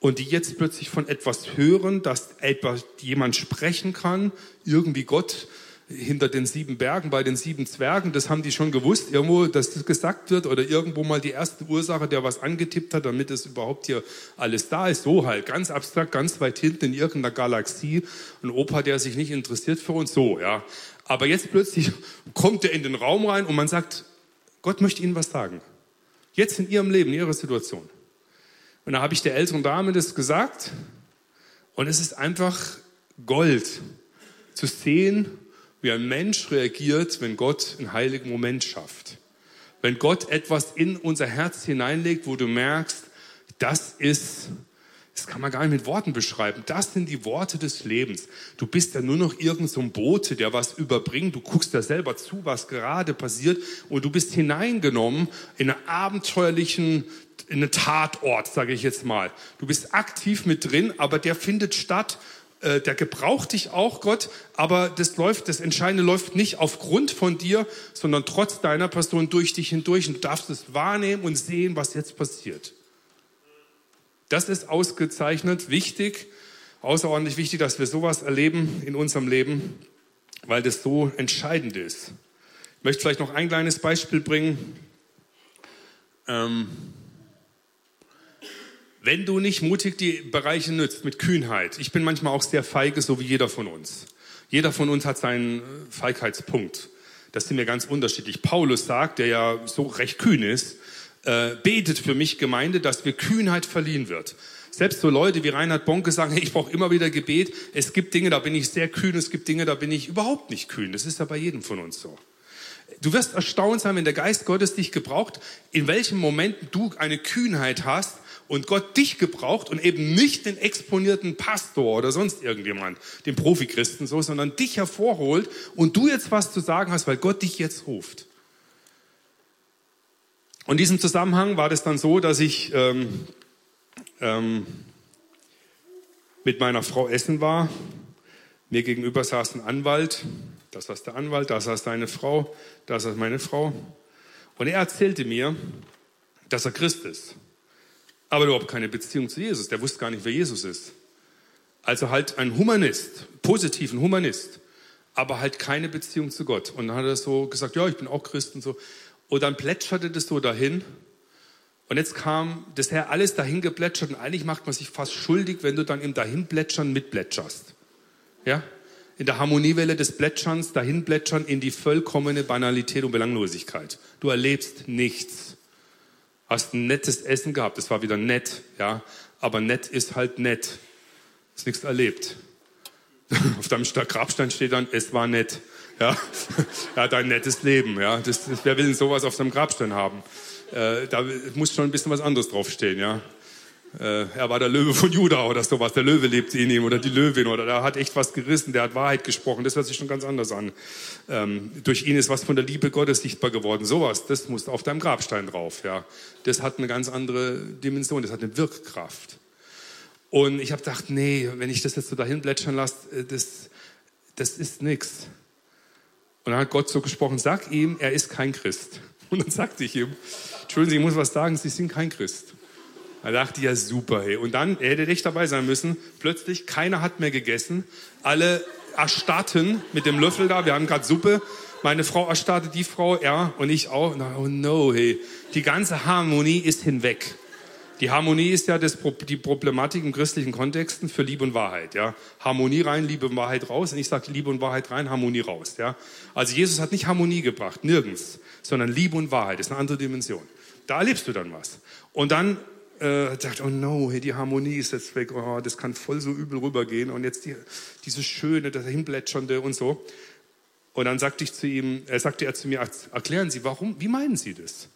und die jetzt plötzlich von etwas hören, dass etwas, jemand sprechen kann, irgendwie Gott hinter den sieben Bergen, bei den sieben Zwergen, das haben die schon gewusst, irgendwo, dass das gesagt wird oder irgendwo mal die erste Ursache, der was angetippt hat, damit es überhaupt hier alles da ist. So halt, ganz abstrakt, ganz weit hinten in irgendeiner Galaxie. Ein Opa, der sich nicht interessiert für uns, so, ja. Aber jetzt plötzlich kommt er in den Raum rein und man sagt, Gott möchte Ihnen was sagen. Jetzt in Ihrem Leben, in Ihrer Situation. Und da habe ich der älteren Dame das gesagt und es ist einfach Gold zu sehen, wie ein Mensch reagiert, wenn Gott einen heiligen Moment schafft. Wenn Gott etwas in unser Herz hineinlegt, wo du merkst, das ist das kann man gar nicht mit Worten beschreiben. Das sind die Worte des Lebens. Du bist ja nur noch irgend so Bote, der was überbringt. Du guckst ja selber zu, was gerade passiert und du bist hineingenommen in einen abenteuerlichen in einen Tatort, sage ich jetzt mal. Du bist aktiv mit drin, aber der findet statt. Äh, der gebraucht dich auch, Gott, aber das läuft, das Entscheidende läuft nicht aufgrund von dir, sondern trotz deiner Person durch dich hindurch und du darfst es wahrnehmen und sehen, was jetzt passiert. Das ist ausgezeichnet wichtig, außerordentlich wichtig, dass wir sowas erleben in unserem Leben, weil das so entscheidend ist. Ich möchte vielleicht noch ein kleines Beispiel bringen. Ähm, wenn du nicht mutig die Bereiche nützt mit Kühnheit, ich bin manchmal auch sehr feige, so wie jeder von uns. Jeder von uns hat seinen Feigheitspunkt. Das sind mir ganz unterschiedlich. Paulus sagt, der ja so recht kühn ist, äh, betet für mich Gemeinde, dass mir Kühnheit verliehen wird. Selbst so Leute wie Reinhard Bonke sagen, ich brauche immer wieder Gebet. Es gibt Dinge, da bin ich sehr kühn, es gibt Dinge, da bin ich überhaupt nicht kühn. Das ist ja bei jedem von uns so. Du wirst erstaunt sein, wenn der Geist Gottes dich gebraucht, in welchen Momenten du eine Kühnheit hast und Gott dich gebraucht und eben nicht den exponierten Pastor oder sonst irgendjemand, den Profikristen so, sondern dich hervorholt und du jetzt was zu sagen hast, weil Gott dich jetzt ruft. Und in diesem Zusammenhang war das dann so, dass ich ähm, ähm, mit meiner Frau essen war. Mir gegenüber saß ein Anwalt, da saß der Anwalt, da saß seine Frau, da saß meine Frau. Und er erzählte mir, dass er Christ ist, aber überhaupt keine Beziehung zu Jesus. Der wusste gar nicht, wer Jesus ist. Also halt ein Humanist, positiven Humanist, aber halt keine Beziehung zu Gott. Und dann hat er so gesagt, ja, ich bin auch Christ und so. Und dann plätscherte das so dahin. Und jetzt kam das her alles dahin geplätschert. Und eigentlich macht man sich fast schuldig, wenn du dann im Dahinplätschern mitplätscherst. Ja? In der Harmoniewelle des Plätscherns, dahinplätschern in die vollkommene Banalität und Belanglosigkeit. Du erlebst nichts. Hast ein nettes Essen gehabt, das war wieder nett, ja. Aber nett ist halt nett. Hast nichts erlebt. Auf deinem Grabstein steht dann, es war nett. Ja, er hat ein nettes Leben. Ja, das, das, wer will denn sowas auf seinem Grabstein haben? Äh, da muss schon ein bisschen was anderes draufstehen. Ja, äh, er war der Löwe von Juda oder sowas. Der Löwe lebte in ihm oder die Löwin oder der hat echt was gerissen. Der hat Wahrheit gesprochen. Das hört sich schon ganz anders an. Ähm, durch ihn ist was von der Liebe Gottes sichtbar geworden. Sowas, das muss auf deinem Grabstein drauf. Ja, das hat eine ganz andere Dimension. Das hat eine Wirkkraft. Und ich habe gedacht, nee, wenn ich das jetzt so dahin plätschern lasse, äh, das, das ist nichts. Und dann hat Gott so gesprochen, sag ihm, er ist kein Christ. Und dann sagte ich ihm, Entschuldigung, ich muss was sagen, Sie sind kein Christ. Da dachte ich, ja super, hey. Und dann, er hätte echt dabei sein müssen, plötzlich, keiner hat mehr gegessen. Alle erstarrten mit dem Löffel da, wir haben gerade Suppe. Meine Frau erstarrte, die Frau, er und ich auch. Oh no, hey. Die ganze Harmonie ist hinweg. Die Harmonie ist ja das, die Problematik in christlichen Kontexten für Liebe und Wahrheit. Ja? Harmonie rein, Liebe und Wahrheit raus. Und ich sage Liebe und Wahrheit rein, Harmonie raus. Ja? Also Jesus hat nicht Harmonie gebracht, nirgends, sondern Liebe und Wahrheit. Das ist eine andere Dimension. Da erlebst du dann was. Und dann äh, dachte, oh no, hey, die Harmonie ist jetzt weg. Oh, das kann voll so übel rübergehen. Und jetzt die, dieses Schöne, das Hinplätschernde und so. Und dann sagte ich zu ihm, äh, sagte er zu mir, erklären Sie, warum, wie meinen Sie das?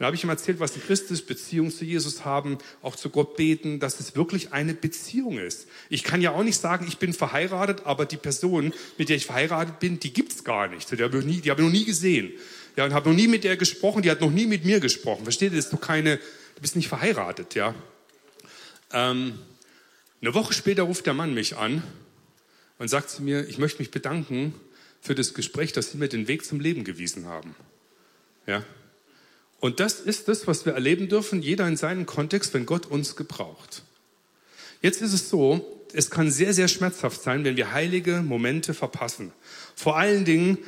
Da habe ich ihm erzählt, was die Christus Beziehung zu Jesus haben, auch zu Gott beten, dass es wirklich eine Beziehung ist. Ich kann ja auch nicht sagen, ich bin verheiratet, aber die Person, mit der ich verheiratet bin, die gibt's gar nicht. Die habe ich, nie, ich noch nie gesehen. Ja, und habe noch nie mit der gesprochen, die hat noch nie mit mir gesprochen. Versteht ihr, das ist doch keine, du bist nicht verheiratet, ja. Ähm, eine Woche später ruft der Mann mich an und sagt zu mir, ich möchte mich bedanken für das Gespräch, dass Sie mir den Weg zum Leben gewiesen haben. Ja, und das ist das, was wir erleben dürfen, jeder in seinem Kontext, wenn Gott uns gebraucht. Jetzt ist es so, es kann sehr, sehr schmerzhaft sein, wenn wir heilige Momente verpassen. Vor allen Dingen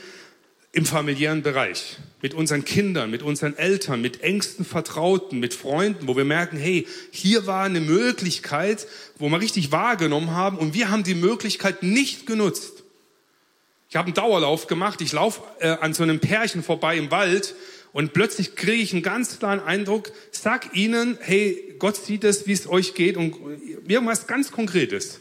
im familiären Bereich, mit unseren Kindern, mit unseren Eltern, mit engsten Vertrauten, mit Freunden, wo wir merken, hey, hier war eine Möglichkeit, wo wir richtig wahrgenommen haben und wir haben die Möglichkeit nicht genutzt. Ich habe einen Dauerlauf gemacht, ich laufe äh, an so einem Pärchen vorbei im Wald und plötzlich kriege ich einen ganz klaren Eindruck, sag ihnen, hey, Gott sieht es, wie es euch geht und irgendwas ganz Konkretes.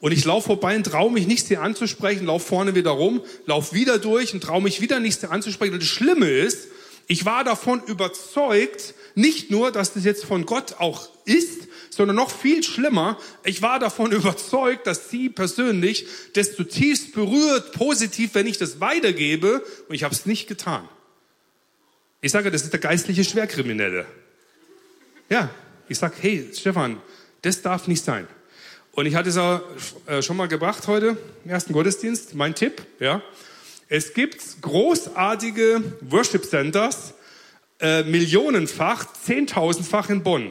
Und ich laufe vorbei und traue mich nicht, sie anzusprechen, laufe vorne wieder rum, laufe wieder durch und traue mich wieder nicht, sie anzusprechen. Und das Schlimme ist, ich war davon überzeugt, nicht nur, dass das jetzt von Gott auch ist, sondern noch viel schlimmer, ich war davon überzeugt, dass sie persönlich das zutiefst berührt, positiv, wenn ich das weitergebe, und ich habe es nicht getan. Ich sage, das ist der geistliche Schwerkriminelle. Ja, ich sage, hey, Stefan, das darf nicht sein. Und ich hatte es auch äh, schon mal gebracht heute im ersten Gottesdienst. Mein Tipp, ja. Es gibt großartige Worship Centers, äh, millionenfach, zehntausendfach in Bonn.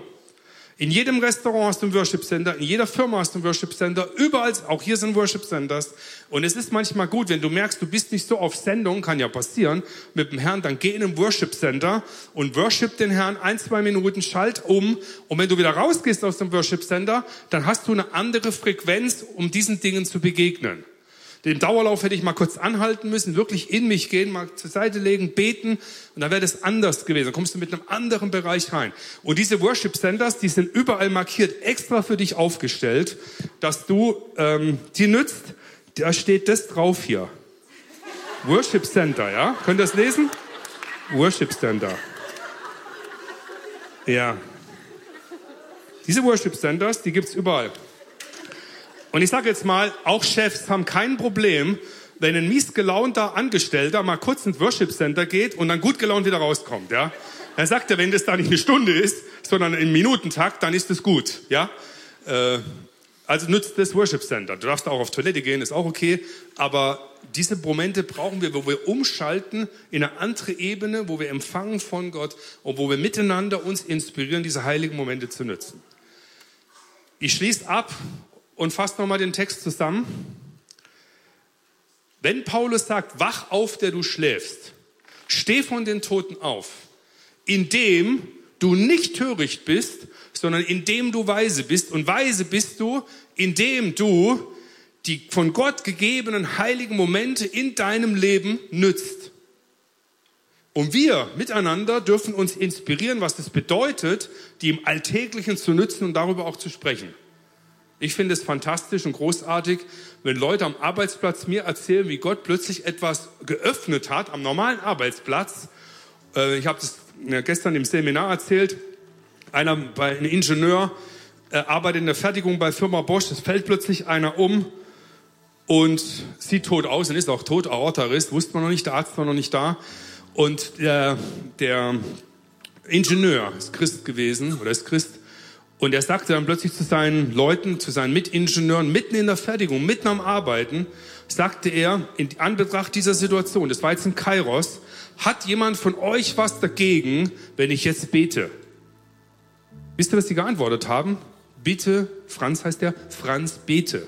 In jedem Restaurant hast du ein Worship Center, in jeder Firma hast du ein Worship Center, überall, auch hier sind Worship Centers. Und es ist manchmal gut, wenn du merkst, du bist nicht so auf Sendung, kann ja passieren, mit dem Herrn, dann geh in ein Worship Center und worship den Herrn ein, zwei Minuten, schalt um. Und wenn du wieder rausgehst aus dem Worship Center, dann hast du eine andere Frequenz, um diesen Dingen zu begegnen. Den Dauerlauf hätte ich mal kurz anhalten müssen, wirklich in mich gehen, mal zur Seite legen, beten und dann wäre das anders gewesen. Dann kommst du mit einem anderen Bereich rein. Und diese Worship Centers, die sind überall markiert, extra für dich aufgestellt, dass du ähm, die nützt. Da steht das drauf hier. Worship Center, ja? Könnt ihr das lesen? Worship Center. Ja. Diese Worship Centers, die gibt's überall. Und ich sage jetzt mal, auch Chefs haben kein Problem, wenn ein mies gelaunter Angestellter mal kurz ins Worship Center geht und dann gut gelaunt wieder rauskommt, ja. Er sagt ja, wenn das da nicht eine Stunde ist, sondern im Minutentakt, dann ist es gut, ja. Äh, also nützt das Worship Center. Du darfst auch auf Toilette gehen, ist auch okay. Aber diese Momente brauchen wir, wo wir umschalten in eine andere Ebene, wo wir empfangen von Gott und wo wir miteinander uns inspirieren, diese heiligen Momente zu nutzen. Ich schließe ab und fasst nochmal den Text zusammen. Wenn Paulus sagt, wach auf, der du schläfst, steh von den Toten auf, indem du nicht töricht bist, sondern indem du weise bist. Und weise bist du, indem du die von Gott gegebenen heiligen Momente in deinem Leben nützt. Und wir miteinander dürfen uns inspirieren, was es bedeutet, die im Alltäglichen zu nützen und darüber auch zu sprechen. Ich finde es fantastisch und großartig, wenn Leute am Arbeitsplatz mir erzählen, wie Gott plötzlich etwas geöffnet hat am normalen Arbeitsplatz. Äh, ich habe das gestern im Seminar erzählt. Einer, ein Ingenieur, arbeitet in der Fertigung bei Firma Bosch. Es fällt plötzlich einer um und sieht tot aus und ist auch tot, Aortariss, wusste man noch nicht, der Arzt war noch nicht da. Und der, der Ingenieur ist Christ gewesen oder ist Christ. Und er sagte dann plötzlich zu seinen Leuten, zu seinen Mitingenieuren, mitten in der Fertigung, mitten am Arbeiten, sagte er, in Anbetracht dieser Situation, das war jetzt ein Kairos, hat jemand von euch was dagegen, wenn ich jetzt bete? Wisst ihr, was sie geantwortet haben? Bitte, Franz heißt der, Franz, bete.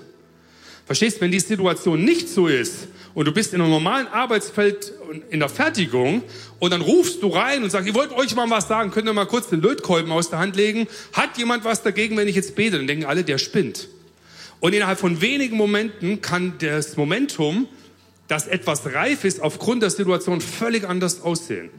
Verstehst, wenn die Situation nicht so ist und du bist in einem normalen Arbeitsfeld in der Fertigung und dann rufst du rein und sagst, ich wollte euch mal was sagen, könnt ihr mal kurz den Lötkolben aus der Hand legen? Hat jemand was dagegen, wenn ich jetzt bete? Dann denken alle, der spinnt. Und innerhalb von wenigen Momenten kann das Momentum, dass etwas reif ist, aufgrund der Situation völlig anders aussehen.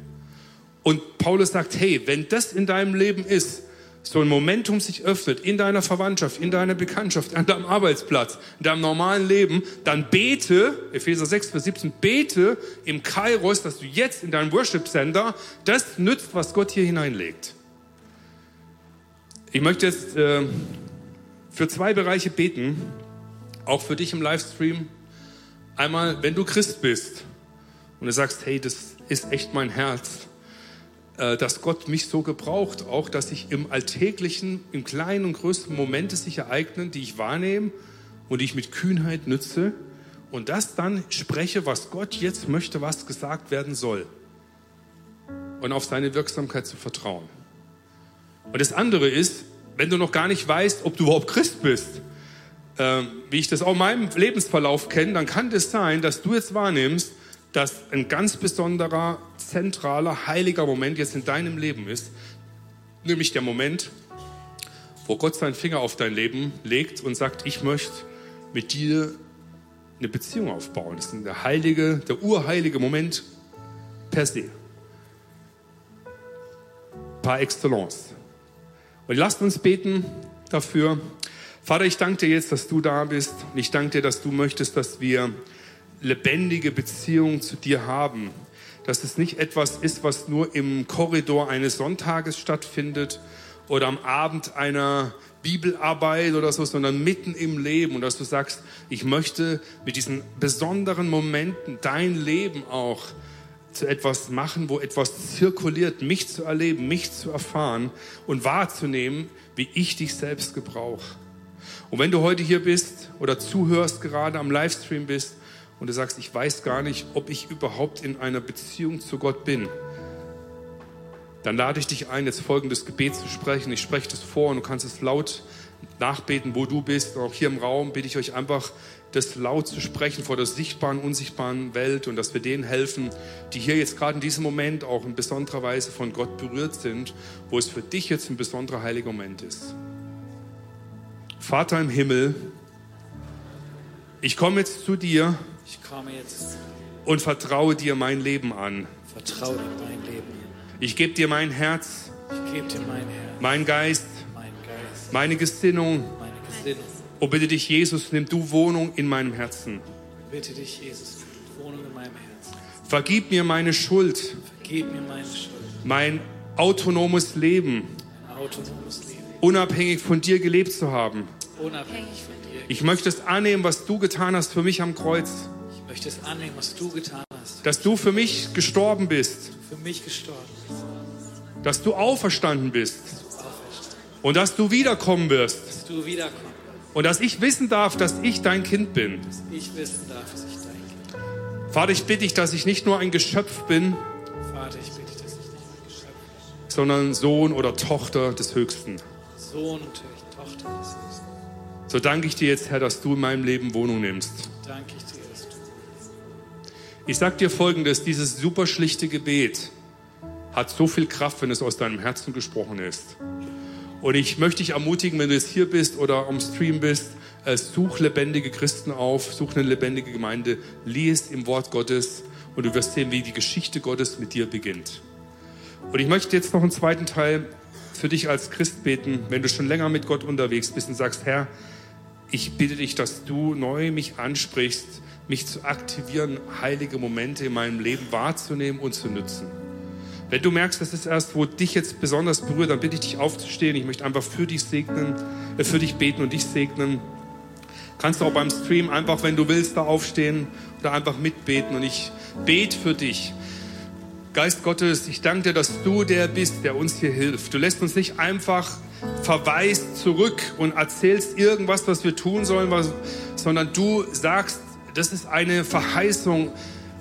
Und Paulus sagt, hey, wenn das in deinem Leben ist, so ein Momentum sich öffnet in deiner Verwandtschaft, in deiner Bekanntschaft, an deinem Arbeitsplatz, in deinem normalen Leben, dann bete, Epheser 6, Vers 17, bete im Kairos, dass du jetzt in deinem Worship Center das nützt, was Gott hier hineinlegt. Ich möchte jetzt äh, für zwei Bereiche beten, auch für dich im Livestream. Einmal, wenn du Christ bist und du sagst, hey, das ist echt mein Herz, dass Gott mich so gebraucht, auch dass ich im alltäglichen, im kleinen und größten Momente sich ereignen, die ich wahrnehme und die ich mit Kühnheit nütze und das dann spreche, was Gott jetzt möchte, was gesagt werden soll und auf seine Wirksamkeit zu vertrauen. Und das andere ist, wenn du noch gar nicht weißt, ob du überhaupt Christ bist, äh, wie ich das auch in meinem Lebensverlauf kenne, dann kann es das sein, dass du jetzt wahrnimmst, dass ein ganz besonderer, zentraler, heiliger Moment jetzt in deinem Leben ist, nämlich der Moment, wo Gott seinen Finger auf dein Leben legt und sagt, ich möchte mit dir eine Beziehung aufbauen. Das ist der heilige, der urheilige Moment per se. Par excellence. Und lasst uns beten dafür. Vater, ich danke dir jetzt, dass du da bist. Und ich danke dir, dass du möchtest, dass wir lebendige Beziehung zu dir haben. Dass es nicht etwas ist, was nur im Korridor eines Sonntages stattfindet oder am Abend einer Bibelarbeit oder so, sondern mitten im Leben. Und dass du sagst, ich möchte mit diesen besonderen Momenten dein Leben auch zu etwas machen, wo etwas zirkuliert, mich zu erleben, mich zu erfahren und wahrzunehmen, wie ich dich selbst gebrauche. Und wenn du heute hier bist oder zuhörst, gerade am Livestream bist und du sagst, ich weiß gar nicht, ob ich überhaupt in einer Beziehung zu Gott bin, dann lade ich dich ein, jetzt folgendes Gebet zu sprechen. Ich spreche das vor und du kannst es laut nachbeten, wo du bist. Und auch hier im Raum bitte ich euch einfach, das laut zu sprechen vor der sichtbaren, unsichtbaren Welt und dass wir denen helfen, die hier jetzt gerade in diesem Moment auch in besonderer Weise von Gott berührt sind, wo es für dich jetzt ein besonderer heiliger Moment ist. Vater im Himmel, ich komme jetzt zu dir und vertraue dir mein Leben an. Vertraue dir mein Leben. Ich gebe dir mein Herz. Ich gebe dir mein Herz. Mein Geist. Mein Geist. Meine Gesinnung. Meine Gesinnung. Oh, bitte dich, Jesus, nimm du Wohnung in meinem Herzen. Bitte dich, Jesus, Wohnung in meinem Herzen. Vergib mir meine Schuld. Vergib mir meine Schuld. Mein autonomes Leben. Autonomes Leben. Unabhängig von dir gelebt zu haben. Unabhängig von dir. Ich möchte es annehmen, was du getan hast für mich am Kreuz es annehmen, was du getan hast. Dass du für mich gestorben bist. Für mich gestorben bist. Dass du auferstanden bist. Dass du auferstanden. Und dass du wiederkommen wirst. Dass du wiederkommst. Und dass ich wissen darf, dass ich dein Kind bin. Dass ich wissen darf, dass ich dein Kind bin. Vater, ich bitte dich, dass ich nicht nur ein Geschöpf bin. Vater, ich bitte dich, dass ich nicht ein Geschöpf bin. Sondern Sohn oder Tochter des Höchsten. Sohn und Tochter des Höchsten. So danke ich dir jetzt, Herr, dass du in meinem Leben Wohnung nimmst. Danke ich Ich sag dir folgendes, dieses super schlichte Gebet hat so viel Kraft, wenn es aus deinem Herzen gesprochen ist. Und ich möchte dich ermutigen, wenn du jetzt hier bist oder am Stream bist, äh, such lebendige Christen auf, such eine lebendige Gemeinde, lies im Wort Gottes und du wirst sehen, wie die Geschichte Gottes mit dir beginnt. Und ich möchte jetzt noch einen zweiten Teil für dich als Christ beten, wenn du schon länger mit Gott unterwegs bist und sagst, Herr, ich bitte dich, dass du neu mich ansprichst, mich zu aktivieren, heilige Momente in meinem Leben wahrzunehmen und zu nutzen. Wenn du merkst, das ist erst, wo dich jetzt besonders berührt, dann bitte ich dich aufzustehen. Ich möchte einfach für dich segnen, äh, für dich beten und dich segnen. Kannst du auch beim Stream einfach, wenn du willst, da aufstehen oder einfach mitbeten und ich bete für dich. Geist Gottes, ich danke dir, dass du der bist, der uns hier hilft. Du lässt uns nicht einfach verweist zurück und erzählst irgendwas, was wir tun sollen, was, sondern du sagst, das ist eine Verheißung,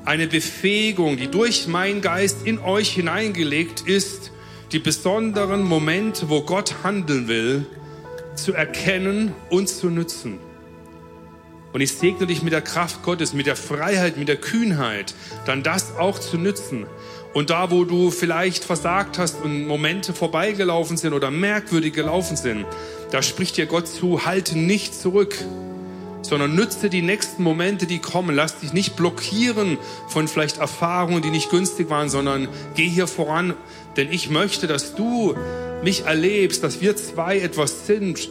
eine Befähigung, die durch meinen Geist in euch hineingelegt ist, die besonderen Momente, wo Gott handeln will, zu erkennen und zu nutzen. Und ich segne dich mit der Kraft Gottes, mit der Freiheit, mit der Kühnheit, dann das auch zu nützen. Und da, wo du vielleicht versagt hast und Momente vorbeigelaufen sind oder merkwürdig gelaufen sind, da spricht dir Gott zu, halte nicht zurück, sondern nütze die nächsten Momente, die kommen. Lass dich nicht blockieren von vielleicht Erfahrungen, die nicht günstig waren, sondern geh hier voran. Denn ich möchte, dass du mich erlebst, dass wir zwei etwas sind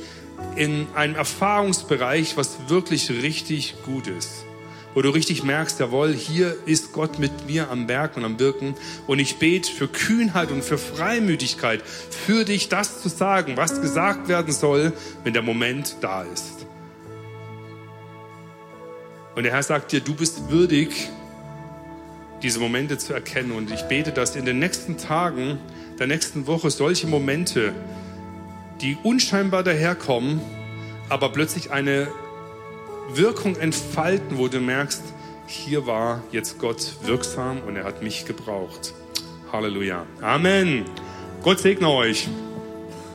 in einem Erfahrungsbereich, was wirklich richtig gut ist. Wo du richtig merkst, jawohl, hier ist Gott mit mir am Werk und am Wirken. Und ich bete für Kühnheit und für Freimütigkeit, für dich das zu sagen, was gesagt werden soll, wenn der Moment da ist. Und der Herr sagt dir, du bist würdig, diese Momente zu erkennen. Und ich bete, dass in den nächsten Tagen, der nächsten Woche solche Momente, die unscheinbar daherkommen, aber plötzlich eine Wirkung entfalten, wo du merkst, hier war jetzt Gott wirksam und er hat mich gebraucht. Halleluja. Amen. Gott segne euch.